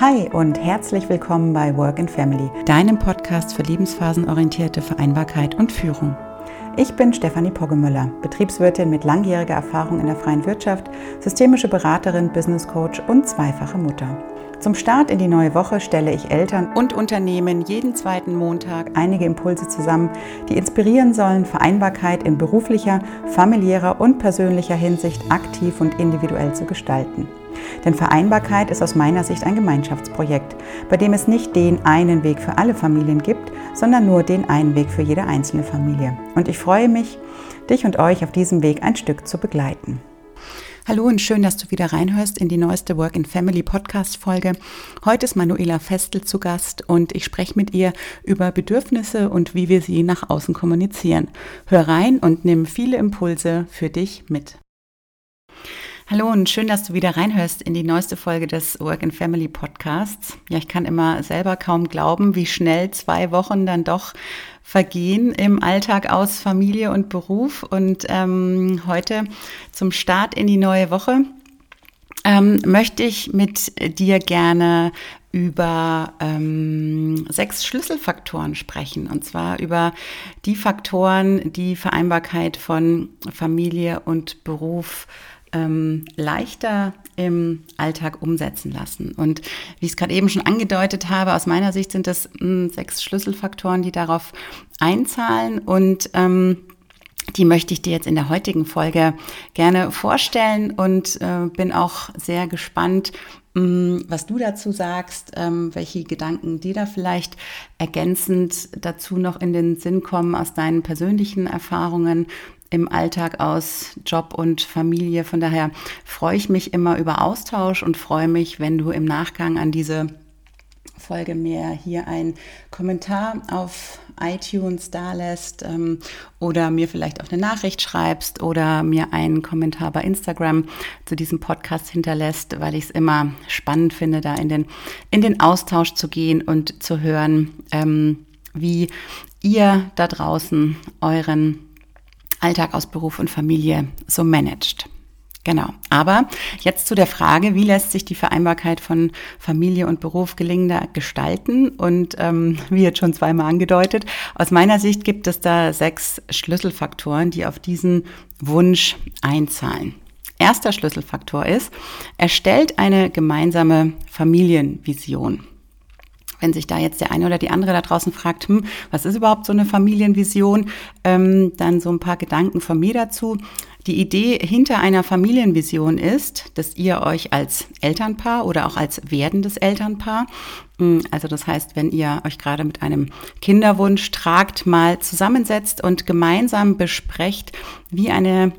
Hi und herzlich willkommen bei Work and Family, deinem Podcast für lebensphasenorientierte Vereinbarkeit und Führung. Ich bin Stefanie Poggemüller, Betriebswirtin mit langjähriger Erfahrung in der freien Wirtschaft, systemische Beraterin, Business Coach und zweifache Mutter. Zum Start in die neue Woche stelle ich Eltern und Unternehmen jeden zweiten Montag einige Impulse zusammen, die inspirieren sollen, Vereinbarkeit in beruflicher, familiärer und persönlicher Hinsicht aktiv und individuell zu gestalten. Denn Vereinbarkeit ist aus meiner Sicht ein Gemeinschaftsprojekt, bei dem es nicht den einen Weg für alle Familien gibt, sondern nur den einen Weg für jede einzelne Familie. Und ich freue mich, dich und euch auf diesem Weg ein Stück zu begleiten. Hallo und schön, dass du wieder reinhörst in die neueste Work in Family Podcast Folge. Heute ist Manuela Festel zu Gast und ich spreche mit ihr über Bedürfnisse und wie wir sie nach außen kommunizieren. Hör rein und nimm viele Impulse für dich mit. Hallo und schön, dass du wieder reinhörst in die neueste Folge des Work and Family Podcasts. Ja, ich kann immer selber kaum glauben, wie schnell zwei Wochen dann doch vergehen im Alltag aus Familie und Beruf. Und ähm, heute zum Start in die neue Woche ähm, möchte ich mit dir gerne über ähm, sechs Schlüsselfaktoren sprechen. Und zwar über die Faktoren, die Vereinbarkeit von Familie und Beruf ähm, leichter im Alltag umsetzen lassen. Und wie ich es gerade eben schon angedeutet habe, aus meiner Sicht sind das mh, hm, sechs Schlüsselfaktoren, die darauf einzahlen und ähm, die möchte ich dir jetzt in der heutigen Folge gerne vorstellen und äh, bin auch sehr gespannt, mh, hm, was du dazu sagst, ähm, welche Gedanken dir da vielleicht ergänzend dazu noch in den Sinn kommen aus deinen persönlichen Erfahrungen im Alltag aus Job und Familie. Von daher freue ich mich immer über Austausch und freue mich, wenn du im Nachgang an diese Folge mir hier einen Kommentar auf iTunes da lässt ähm, oder mir vielleicht auch eine Nachricht schreibst oder mir einen Kommentar bei Instagram zu diesem Podcast hinterlässt, weil ich es immer spannend finde, da in den, in den Austausch zu gehen und zu hören, ähm, wie ihr da draußen euren Alltag aus Beruf und Familie so managt. Genau. Aber jetzt zu der Frage, wie lässt sich die Vereinbarkeit von Familie und Beruf gelingender gestalten? Und ähm, wie jetzt schon zweimal angedeutet, aus meiner Sicht gibt es da sechs Schlüsselfaktoren, die auf diesen Wunsch einzahlen. Erster Schlüsselfaktor ist, erstellt eine gemeinsame Familienvision wenn sich da jetzt der eine oder die andere da draußen fragt, hm, was ist überhaupt so eine Familienvision, ähm, dann so ein paar Gedanken von mir dazu. Die Idee hinter einer Familienvision ist, dass ihr euch als Elternpaar oder auch als werdendes Elternpaar, hm, also das heißt, wenn ihr euch gerade mit einem Kinderwunsch tragt, mal zusammensetzt und gemeinsam besprecht, wie eine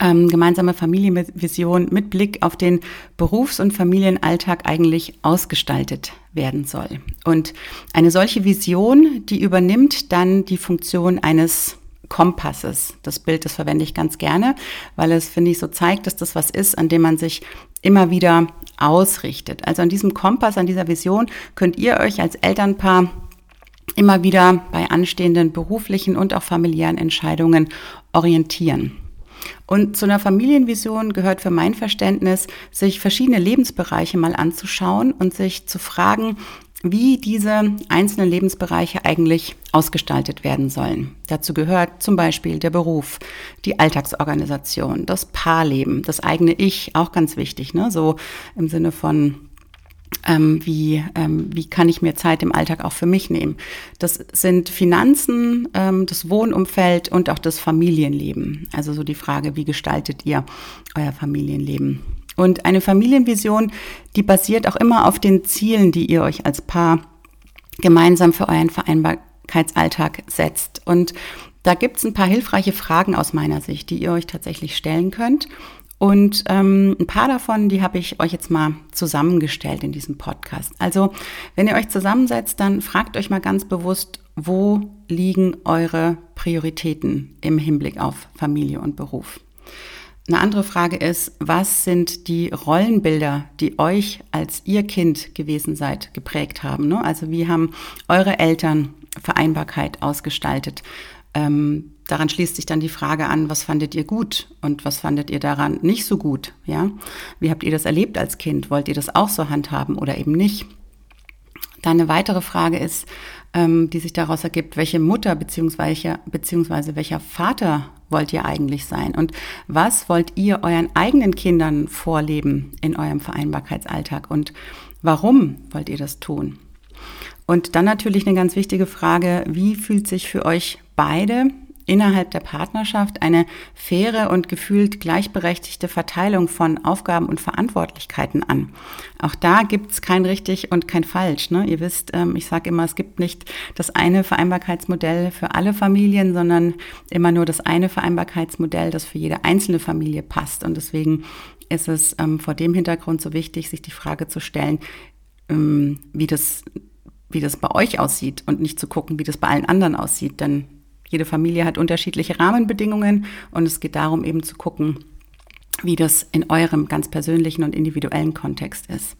ähm, gemeinsame Familienvision mit Blick auf den Berufs- und Familienalltag eigentlich ausgestaltet werden soll. Und eine solche Vision, die übernimmt dann die Funktion eines Kompasses. Das Bild, das verwende ich ganz gerne, weil es, finde ich, so zeigt, dass das was ist, an dem man sich immer wieder ausrichtet. Also an diesem Kompass, an dieser Vision könnt ihr euch als Elternpaar immer wieder bei anstehenden beruflichen und auch familiären Entscheidungen orientieren. Und zu einer Familienvision gehört für mein Verständnis, sich verschiedene Lebensbereiche mal anzuschauen und sich zu fragen, wie diese einzelnen Lebensbereiche eigentlich ausgestaltet werden sollen. Dazu gehört zum Beispiel der Beruf, die Alltagsorganisation, das Paarleben, das eigene Ich, auch ganz wichtig, ne? so im Sinne von ähm, wie, ähm, wie kann ich mir Zeit im Alltag auch für mich nehmen. Das sind Finanzen, ähm, das Wohnumfeld und auch das Familienleben. Also so die Frage, wie gestaltet ihr euer Familienleben? Und eine Familienvision, die basiert auch immer auf den Zielen, die ihr euch als Paar gemeinsam für euren Vereinbarkeitsalltag setzt. Und da gibt es ein paar hilfreiche Fragen aus meiner Sicht, die ihr euch tatsächlich stellen könnt. Und ähm, ein paar davon, die habe ich euch jetzt mal zusammengestellt in diesem Podcast. Also, wenn ihr euch zusammensetzt, dann fragt euch mal ganz bewusst, wo liegen eure Prioritäten im Hinblick auf Familie und Beruf? Eine andere Frage ist, was sind die Rollenbilder, die euch als ihr Kind gewesen seid, geprägt haben? Ne? Also wie haben eure Eltern Vereinbarkeit ausgestaltet? Ähm, daran schließt sich dann die Frage an, was fandet ihr gut und was fandet ihr daran nicht so gut? Ja, wie habt ihr das erlebt als Kind? Wollt ihr das auch so handhaben oder eben nicht? Dann eine weitere Frage ist, ähm, die sich daraus ergibt, welche Mutter beziehungsweise, beziehungsweise welcher Vater wollt ihr eigentlich sein? Und was wollt ihr euren eigenen Kindern vorleben in eurem Vereinbarkeitsalltag? Und warum wollt ihr das tun? Und dann natürlich eine ganz wichtige Frage, wie fühlt sich für euch beide innerhalb der Partnerschaft eine faire und gefühlt gleichberechtigte Verteilung von Aufgaben und Verantwortlichkeiten an. Auch da gibt es kein richtig und kein falsch. Ne? Ihr wisst, ähm, ich sage immer, es gibt nicht das eine Vereinbarkeitsmodell für alle Familien, sondern immer nur das eine Vereinbarkeitsmodell, das für jede einzelne Familie passt. Und deswegen ist es ähm, vor dem Hintergrund so wichtig, sich die Frage zu stellen, ähm, wie das wie das bei euch aussieht und nicht zu gucken, wie das bei allen anderen aussieht. Denn jede Familie hat unterschiedliche Rahmenbedingungen und es geht darum eben zu gucken, wie das in eurem ganz persönlichen und individuellen Kontext ist.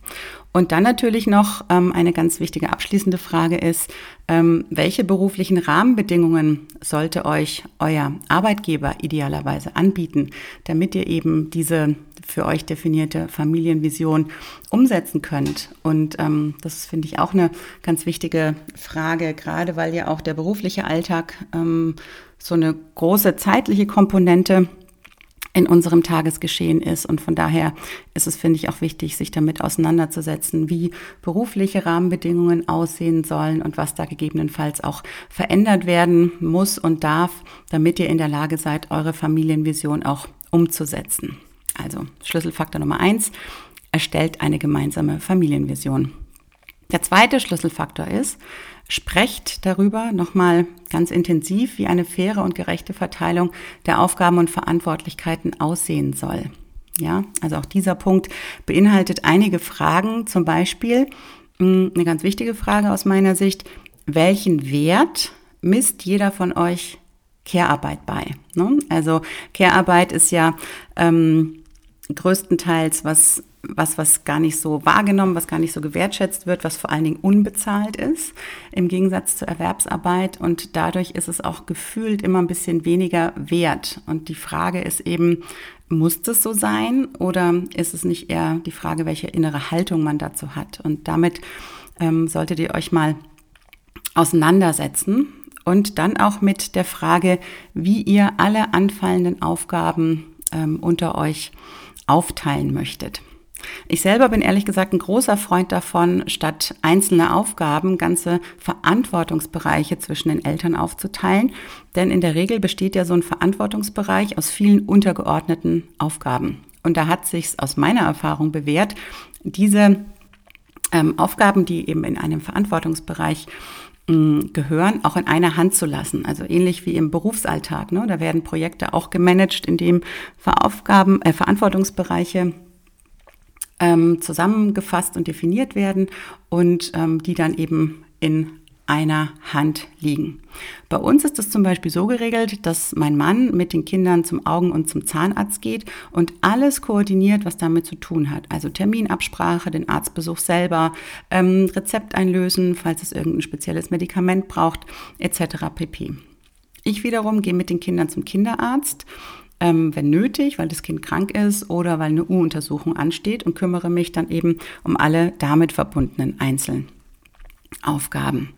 Und dann natürlich noch ähm, eine ganz wichtige abschließende Frage ist, ähm, welche beruflichen Rahmenbedingungen sollte euch euer Arbeitgeber idealerweise anbieten, damit ihr eben diese für euch definierte Familienvision umsetzen könnt. Und ähm, das finde ich auch eine ganz wichtige Frage, gerade weil ja auch der berufliche Alltag ähm, so eine große zeitliche Komponente in unserem Tagesgeschehen ist. Und von daher ist es, finde ich, auch wichtig, sich damit auseinanderzusetzen, wie berufliche Rahmenbedingungen aussehen sollen und was da gegebenenfalls auch verändert werden muss und darf, damit ihr in der Lage seid, eure Familienvision auch umzusetzen. Also Schlüsselfaktor Nummer eins, erstellt eine gemeinsame Familienvision. Der zweite Schlüsselfaktor ist, sprecht darüber nochmal ganz intensiv, wie eine faire und gerechte Verteilung der Aufgaben und Verantwortlichkeiten aussehen soll. Ja, also auch dieser Punkt beinhaltet einige Fragen, zum Beispiel hm, eine ganz wichtige Frage aus meiner Sicht, welchen Wert misst jeder von euch Care-Arbeit bei? Ne? Also Care-Arbeit ist ja ähm, größtenteils was was, was gar nicht so wahrgenommen, was gar nicht so gewertschätzt wird, was vor allen Dingen unbezahlt ist, im Gegensatz zur Erwerbsarbeit. Und dadurch ist es auch gefühlt immer ein bisschen weniger wert. Und die Frage ist eben, muss das so sein oder ist es nicht eher die Frage, welche innere Haltung man dazu hat? Und damit ähm, solltet ihr euch mal auseinandersetzen und dann auch mit der Frage, wie ihr alle anfallenden Aufgaben ähm, unter euch aufteilen möchtet. Ich selber bin ehrlich gesagt ein großer Freund davon, statt einzelne Aufgaben ganze Verantwortungsbereiche zwischen den Eltern aufzuteilen. Denn in der Regel besteht ja so ein Verantwortungsbereich aus vielen untergeordneten Aufgaben. Und da hat sich aus meiner Erfahrung bewährt, diese ähm, Aufgaben, die eben in einem Verantwortungsbereich mm, gehören, auch in einer Hand zu lassen. Also ähnlich wie im Berufsalltag. Ne? Da werden Projekte auch gemanagt, in dem Aufgaben, äh, Verantwortungsbereiche ähm, zusammengefasst und definiert werden und ähm, die dann eben in einer Hand liegen. Bei uns ist es zum Beispiel so geregelt, dass mein Mann mit den Kindern zum Augen- und zum Zahnarzt geht und alles koordiniert, was damit zu tun hat. Also Terminabsprache, den Arztbesuch selber, ähm, Rezept einlösen, falls es irgendein spezielles Medikament braucht, etc. pp. Ich wiederum gehe mit den Kindern zum Kinderarzt ähm, wenn nötig, weil das Kind krank ist oder weil eine U-Untersuchung ansteht und kümmere mich dann eben um alle damit verbundenen einzelnen Aufgaben.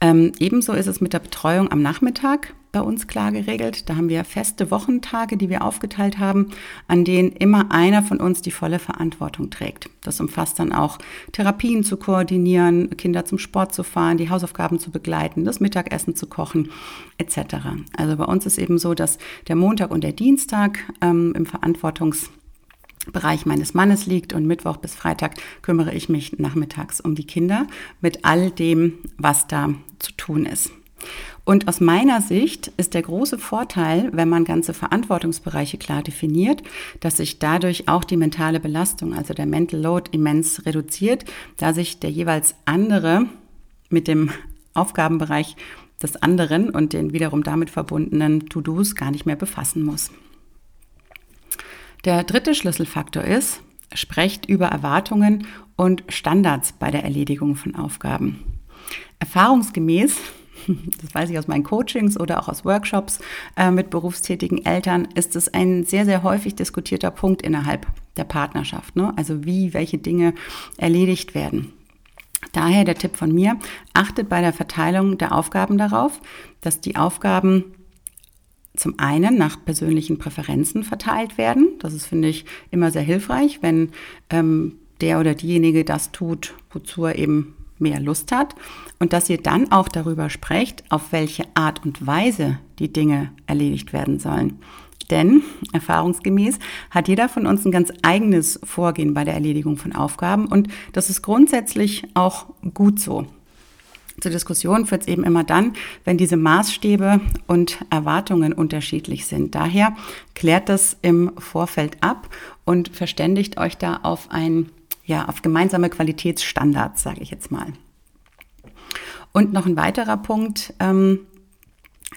Ähm, ebenso ist es mit der Betreuung am Nachmittag bei uns klar geregelt. Da haben wir feste Wochentage, die wir aufgeteilt haben, an denen immer einer von uns die volle Verantwortung trägt. Das umfasst dann auch Therapien zu koordinieren, Kinder zum Sport zu fahren, die Hausaufgaben zu begleiten, das Mittagessen zu kochen etc. Also bei uns ist eben so, dass der Montag und der Dienstag ähm, im Verantwortungs Bereich meines Mannes liegt und Mittwoch bis Freitag kümmere ich mich nachmittags um die Kinder mit all dem, was da zu tun ist. Und aus meiner Sicht ist der große Vorteil, wenn man ganze Verantwortungsbereiche klar definiert, dass sich dadurch auch die mentale Belastung, also der Mental Load immens reduziert, da sich der jeweils andere mit dem Aufgabenbereich des anderen und den wiederum damit verbundenen To-Dos gar nicht mehr befassen muss. Der dritte Schlüsselfaktor ist, sprecht über Erwartungen und Standards bei der Erledigung von Aufgaben. Erfahrungsgemäß das weiß ich aus meinen Coachings oder auch aus Workshops äh, mit berufstätigen Eltern, ist es ein sehr, sehr häufig diskutierter Punkt innerhalb der Partnerschaft. Ne? Also wie welche Dinge erledigt werden. Daher der Tipp von mir, achtet bei der Verteilung der Aufgaben darauf, dass die Aufgaben zum einen nach persönlichen Präferenzen verteilt werden. Das ist, finde ich, immer sehr hilfreich, wenn ähm, der oder diejenige das tut, wozu er eben mehr Lust hat. Und dass ihr dann auch darüber sprecht, auf welche Art und Weise die Dinge erledigt werden sollen. Denn erfahrungsgemäß hat jeder von uns ein ganz eigenes Vorgehen bei der Erledigung von Aufgaben und das ist grundsätzlich auch gut so. Zur Diskussion führt es eben immer dann, wenn diese Maßstäbe und Erwartungen unterschiedlich sind. Daher klärt das im Vorfeld ab und verständigt euch da auf ein, ja, auf gemeinsame Qualitätsstandards, sage ich jetzt mal. Und noch ein weiterer Punkt, ähm,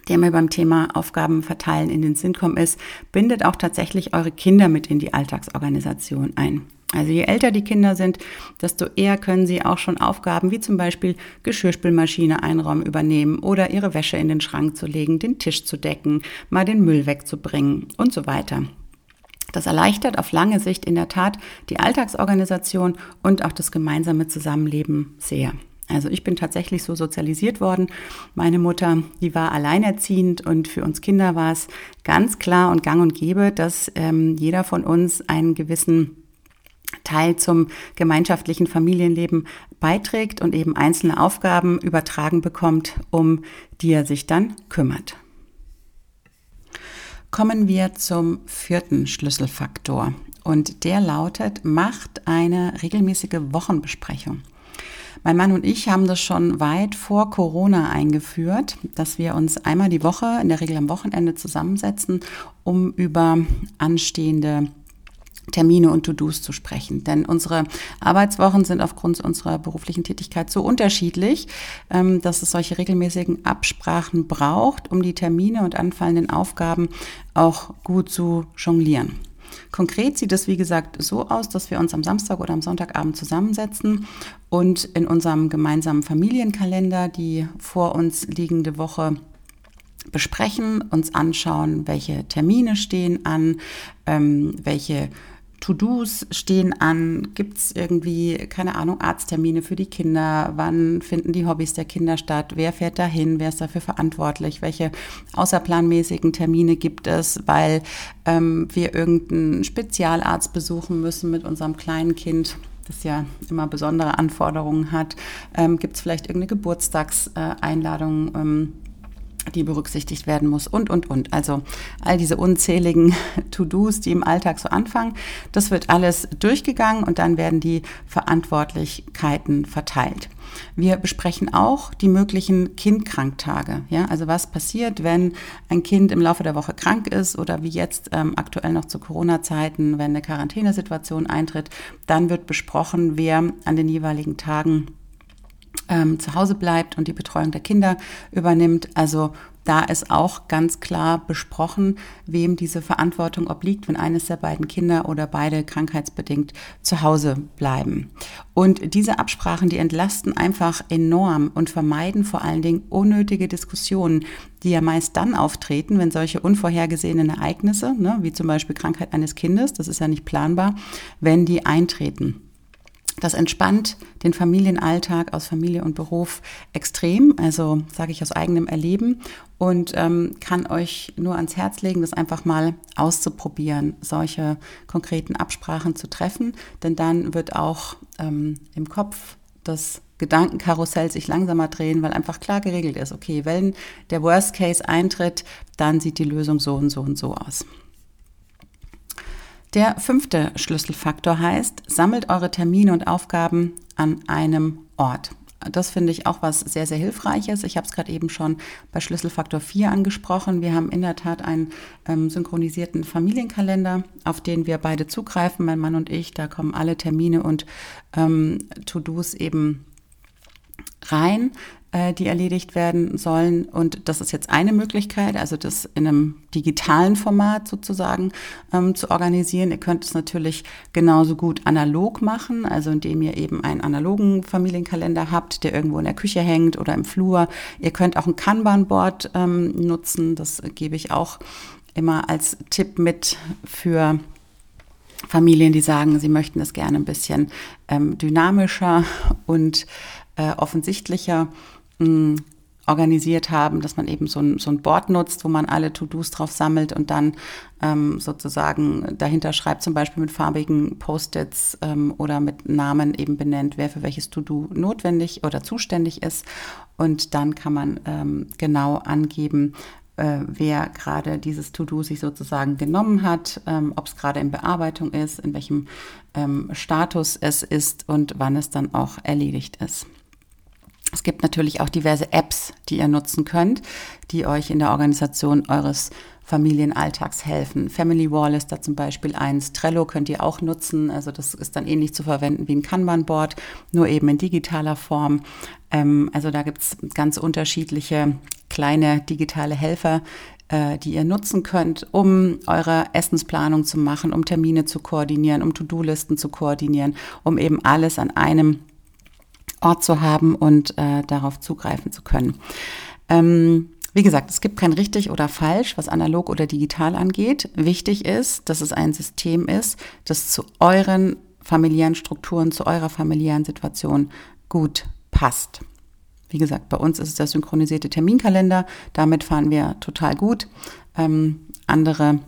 der mir beim Thema Aufgaben verteilen in den Sinn kommt, ist, bindet auch tatsächlich eure Kinder mit in die Alltagsorganisation ein. Also je älter die Kinder sind, desto eher können sie auch schon Aufgaben wie zum Beispiel Geschirrspülmaschine einräumen übernehmen oder ihre Wäsche in den Schrank zu legen, den Tisch zu decken, mal den Müll wegzubringen und so weiter. Das erleichtert auf lange Sicht in der Tat die Alltagsorganisation und auch das gemeinsame Zusammenleben sehr. Also ich bin tatsächlich so sozialisiert worden. Meine Mutter, die war alleinerziehend und für uns Kinder war es ganz klar und gang und gäbe, dass ähm, jeder von uns einen gewissen Teil zum gemeinschaftlichen Familienleben beiträgt und eben einzelne Aufgaben übertragen bekommt, um die er sich dann kümmert. Kommen wir zum vierten Schlüsselfaktor und der lautet, macht eine regelmäßige Wochenbesprechung. Mein Mann und ich haben das schon weit vor Corona eingeführt, dass wir uns einmal die Woche, in der Regel am Wochenende zusammensetzen, um über anstehende Termine und To-Dos zu sprechen. Denn unsere Arbeitswochen sind aufgrund unserer beruflichen Tätigkeit so unterschiedlich, ähm, dass es solche regelmäßigen Absprachen braucht, um die Termine und anfallenden Aufgaben auch gut zu jonglieren. Konkret sieht es, wie gesagt, so aus, dass wir uns am Samstag oder am Sonntagabend zusammensetzen und in unserem gemeinsamen Familienkalender die vor uns liegende Woche besprechen, uns anschauen, welche Termine stehen an, ähm, welche To-Dos stehen an? Gibt es irgendwie, keine Ahnung, Arzttermine für die Kinder? Wann finden die Hobbys der Kinder statt? Wer fährt dahin? Wer ist dafür verantwortlich? Welche außerplanmäßigen Termine gibt es, weil ähm, wir irgendeinen Spezialarzt besuchen müssen mit unserem kleinen Kind? das ja immer besondere Anforderungen hat. Ähm, Gibt es vielleicht irgendeine Geburtstagseinladung? Ähm, die berücksichtigt werden muss und, und, und. Also all diese unzähligen To-Dos, die im Alltag so anfangen, das wird alles durchgegangen und dann werden die Verantwortlichkeiten verteilt. Wir besprechen auch die möglichen Kindkranktage. Ja, also was passiert, wenn ein Kind im Laufe der Woche krank ist oder wie jetzt ähm, aktuell noch zu Corona-Zeiten, wenn eine Quarantänesituation eintritt, dann wird besprochen, wer an den jeweiligen Tagen ähm, zu Hause bleibt und die Betreuung der Kinder übernimmt. Also da ist auch ganz klar besprochen, wem diese Verantwortung obliegt, wenn eines der beiden Kinder oder beide krankheitsbedingt zu Hause bleiben. Und diese Absprachen, die entlasten einfach enorm und vermeiden vor allen Dingen unnötige Diskussionen, die ja meist dann auftreten, wenn solche unvorhergesehenen Ereignisse, ne, wie zum Beispiel Krankheit eines Kindes, das ist ja nicht planbar, wenn die eintreten. Das entspannt den Familienalltag aus Familie und Beruf extrem, also sage ich aus eigenem Erleben und ähm, kann euch nur ans Herz legen, das einfach mal auszuprobieren, solche konkreten Absprachen zu treffen, denn dann wird auch ähm, im Kopf das Gedankenkarussell sich langsamer drehen, weil einfach klar geregelt ist, okay, wenn der Worst Case eintritt, dann sieht die Lösung so und so und so aus. Der fünfte Schlüsselfaktor heißt, sammelt eure Termine und Aufgaben an einem Ort. Das finde ich auch was sehr, sehr Hilfreiches. Ich habe es gerade eben schon bei Schlüsselfaktor 4 angesprochen. Wir haben in der Tat einen ähm, synchronisierten Familienkalender, auf den wir beide zugreifen, mein Mann und ich. Da kommen alle Termine und ähm, To-Dos eben rein. Äh, die erledigt werden sollen. Und das ist jetzt eine Möglichkeit, also das in einem digitalen Format sozusagen ähm, zu organisieren. Ihr könnt es natürlich genauso gut analog machen, also indem ihr eben einen analogen Familienkalender habt, der irgendwo in der Küche hängt oder im Flur. Ihr könnt auch ein Kanban-Board ähm, nutzen, das gebe ich auch immer als Tipp mit für Familien, die sagen, sie möchten es gerne ein bisschen ähm, dynamischer und äh, offensichtlicher organisiert haben, dass man eben so ein, so ein Board nutzt, wo man alle To-Dos drauf sammelt und dann ähm, sozusagen dahinter schreibt, zum Beispiel mit farbigen Post-its ähm, oder mit Namen eben benennt, wer für welches To-Do notwendig oder zuständig ist. Und dann kann man ähm, genau angeben, äh, wer gerade dieses To-Do sich sozusagen genommen hat, ähm, ob es gerade in Bearbeitung ist, in welchem ähm, Status es ist und wann es dann auch erledigt ist. Es gibt natürlich auch diverse Apps, die ihr nutzen könnt, die euch in der Organisation eures Familienalltags helfen. Family Wall ist da zum Beispiel eins. Trello könnt ihr auch nutzen. Also das ist dann ähnlich zu verwenden wie ein Kanban-Board, nur eben in digitaler Form. Ähm, also da gibt's ganz unterschiedliche kleine digitale Helfer, äh, die ihr nutzen könnt, um eure Essensplanung zu machen, um Termine zu koordinieren, um To-Do-Listen zu koordinieren, um eben alles an einem Ort zu haben und äh, darauf zugreifen zu können. Ähm, wie gesagt, es gibt kein richtig oder falsch, was analog oder digital angeht. Wichtig ist, dass es ein System ist, das zu euren familiären Strukturen, zu eurer familiären Situation gut passt. Wie gesagt, bei uns ist es der synchronisierte Terminkalender. Damit fahren wir total gut. Ähm, andere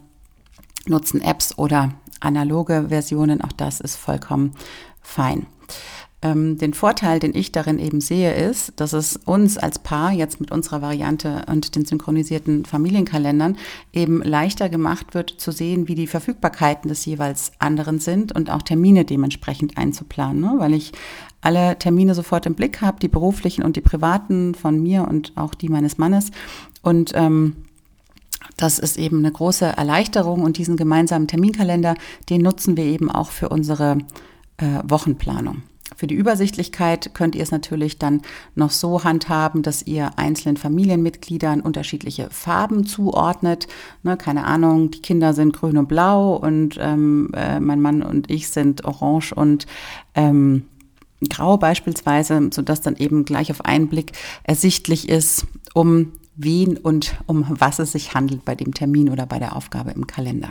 nutzen Apps oder analoge Versionen. Auch das ist vollkommen fein. Ähm, den Vorteil, den ich darin eben sehe, ist, dass es uns als Paar jetzt mit unserer Variante und den synchronisierten Familienkalendern eben leichter gemacht wird zu sehen, wie die Verfügbarkeiten des jeweils anderen sind und auch Termine dementsprechend einzuplanen, ne? weil ich alle Termine sofort im Blick habe, die beruflichen und die privaten von mir und auch die meines Mannes. Und ähm, das ist eben eine große Erleichterung und diesen gemeinsamen Terminkalender, den nutzen wir eben auch für unsere äh, Wochenplanung. Für die Übersichtlichkeit könnt ihr es natürlich dann noch so handhaben, dass ihr einzelnen Familienmitgliedern unterschiedliche Farben zuordnet. Ne, keine Ahnung, die Kinder sind grün und blau und ähm, äh, mein Mann und ich sind orange und ähm, grau beispielsweise, sodass dann eben gleich auf einen Blick ersichtlich ist, um wen und um was es sich handelt bei dem Termin oder bei der Aufgabe im Kalender.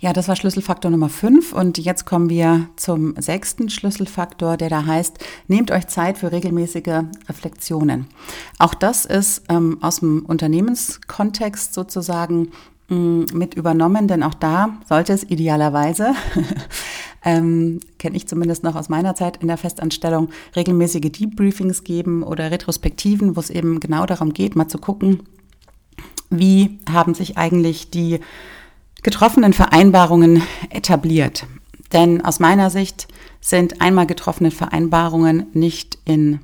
Ja, das war Schlüsselfaktor Nummer 5 und jetzt kommen wir zum sechsten Schlüsselfaktor, der da heißt, nehmt euch Zeit für regelmäßige Reflexionen. Auch das ist ähm, aus dem Unternehmenskontext sozusagen mh, mit übernommen, denn auch da sollte es idealerweise ähm, kenne ich zumindest noch aus meiner Zeit in der Festanstellung, regelmäßige Debriefings geben oder Retrospektiven, wo es eben genau darum geht, mal zu gucken, wie haben sich eigentlich die getroffenen Vereinbarungen etabliert. Denn aus meiner Sicht sind einmal getroffene Vereinbarungen nicht in,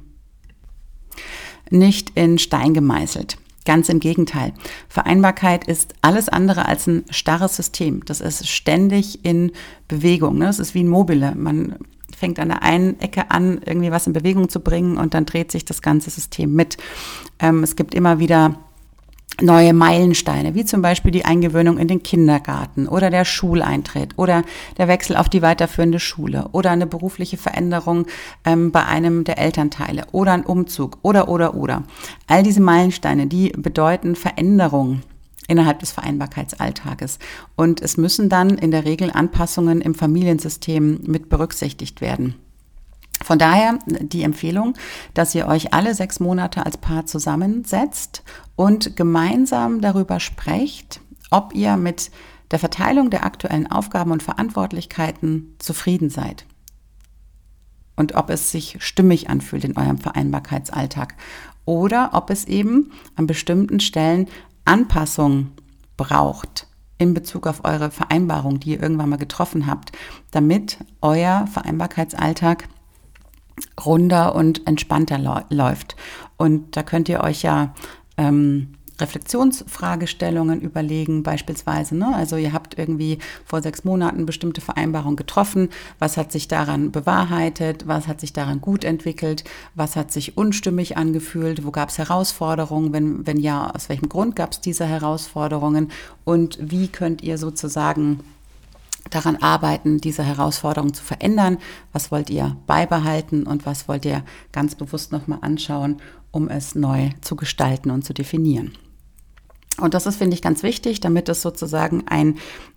nicht in Stein gemeißelt. Ganz im Gegenteil. Vereinbarkeit ist alles andere als ein starres System. Das ist ständig in Bewegung. Ne? Das ist wie ein Mobile. Man fängt an der einen Ecke an, irgendwie was in Bewegung zu bringen und dann dreht sich das ganze System mit. Ähm, es gibt immer wieder neue Meilensteine, wie zum Beispiel die Eingewöhnung in den Kindergarten oder der Schuleintritt oder der Wechsel auf die weiterführende Schule oder eine berufliche Veränderung ähm, bei einem der Elternteile oder ein Umzug oder oder oder. All diese Meilensteine, die bedeuten Veränderungen innerhalb des Vereinbarkeitsalltages. Und es müssen dann in der Regel Anpassungen im Familiensystem mit berücksichtigt werden. Von daher die Empfehlung, dass ihr euch alle sechs Monate als Paar zusammensetzt und gemeinsam darüber sprecht, ob ihr mit der Verteilung der aktuellen Aufgaben und Verantwortlichkeiten zufrieden seid. Und ob es sich stimmig anfühlt in eurem Vereinbarkeitsalltag. Oder ob es eben an bestimmten Stellen Anpassungen braucht in Bezug auf eure Vereinbarung, die ihr irgendwann mal getroffen habt, damit euer Vereinbarkeitsalltag runder und entspannter läuft. Und da könnt ihr euch ja ähm, Reflexionsfragestellungen überlegen, beispielsweise. Ne? Also ihr habt irgendwie vor sechs Monaten bestimmte Vereinbarungen getroffen. Was hat sich daran bewahrheitet? Was hat sich daran gut entwickelt? Was hat sich unstimmig angefühlt? Wo gab es Herausforderungen? Wenn, wenn ja, aus welchem Grund gab es diese Herausforderungen? Und wie könnt ihr sozusagen daran arbeiten, diese Herausforderung zu verändern? Was wollt ihr beibehalten und was wollt ihr ganz bewusst nochmal anschauen, um es neu zu gestalten und zu definieren? Und das ist, finde ich, ganz wichtig, damit es sozusagen ein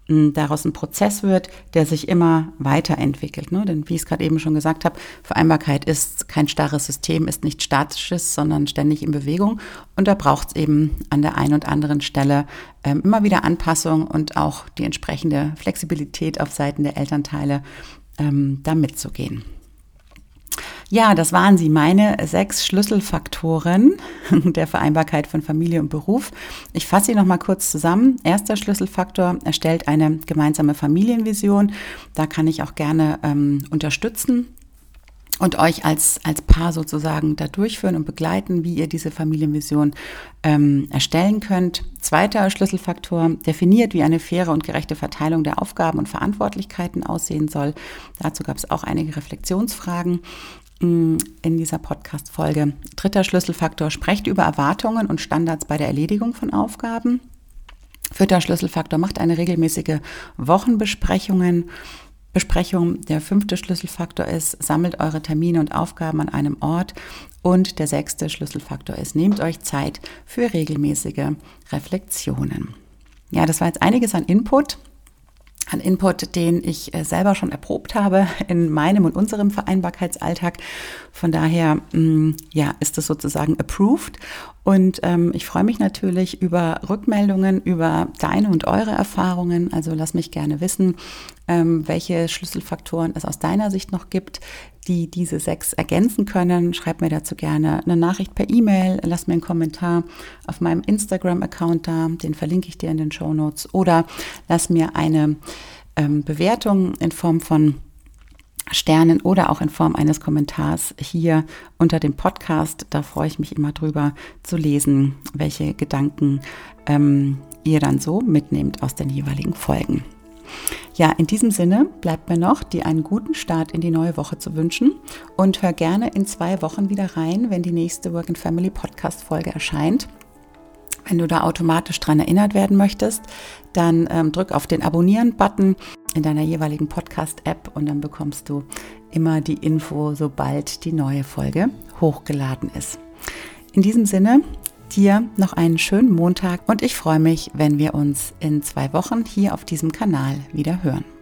daraus ein Prozess wird, der sich immer weiterentwickelt. Ne? Denn wie ich es gerade eben schon gesagt habe, Vereinbarkeit ist kein starres System, ist nicht statisches, sondern ständig in Bewegung. Und da braucht es eben an der einen und anderen Stelle ähm, immer wieder Anpassung und auch die entsprechende Flexibilität auf Seiten der Elternteile, ähm, da mitzugehen. Ja, das waren sie, meine sechs Schlüsselfaktoren der Vereinbarkeit von Familie und Beruf. Ich fasse sie nochmal kurz zusammen. Erster Schlüsselfaktor, erstellt eine gemeinsame Familienvision. Da kann ich auch gerne ähm, unterstützen und euch als, als Paar sozusagen da durchführen und begleiten, wie ihr diese Familienvision ähm, erstellen könnt. Zweiter Schlüsselfaktor definiert, wie eine faire und gerechte Verteilung der Aufgaben und Verantwortlichkeiten aussehen soll. Dazu gab es auch einige Reflexionsfragen in dieser Podcast-Folge. Dritter Schlüsselfaktor, sprecht über Erwartungen und Standards bei der Erledigung von Aufgaben. Vierter Schlüsselfaktor, macht eine regelmäßige Wochenbesprechungen. Besprechung. Der fünfte Schlüsselfaktor ist, sammelt eure Termine und Aufgaben an einem Ort. Und der sechste Schlüsselfaktor ist, nehmt euch Zeit für regelmäßige Reflexionen. Ja, das war jetzt einiges an Input an Input, den ich äh, selber schon erprobt habe in meinem und unserem Vereinbarkeitsalltag. Von daher, mm, ja, ist es sozusagen approved. Und ähm, ich freue mich natürlich über Rückmeldungen, über deine und eure Erfahrungen. Also lass mich gerne wissen, ähm, welche Schlüsselfaktoren es aus deiner Sicht noch gibt, die diese sechs ergänzen können. Schreib mir dazu gerne eine Nachricht per E-Mail, lass mir einen Kommentar auf meinem Instagram-Account da, den verlinke ich dir in den Show Notes, oder lass mir eine ähm, Bewertung in Form von Sternen oder auch in Form eines Kommentars hier unter dem Podcast. Da freue ich mich immer drüber zu lesen, welche Gedanken ähm, ihr dann so mitnehmt aus den jeweiligen Folgen. Ja, in diesem Sinne bleibt mir noch, dir einen guten Start in die neue Woche zu wünschen und hör gerne in zwei Wochen wieder rein, wenn die nächste Work and Family Podcast Folge erscheint. Wenn du da automatisch dran erinnert werden möchtest, dann ähm, drück auf den Abonnieren-Button in deiner jeweiligen Podcast-App und dann bekommst du immer die Info, sobald die neue Folge hochgeladen ist. In diesem Sinne, dir noch einen schönen Montag und ich freue mich, wenn wir uns in zwei Wochen hier auf diesem Kanal wieder hören.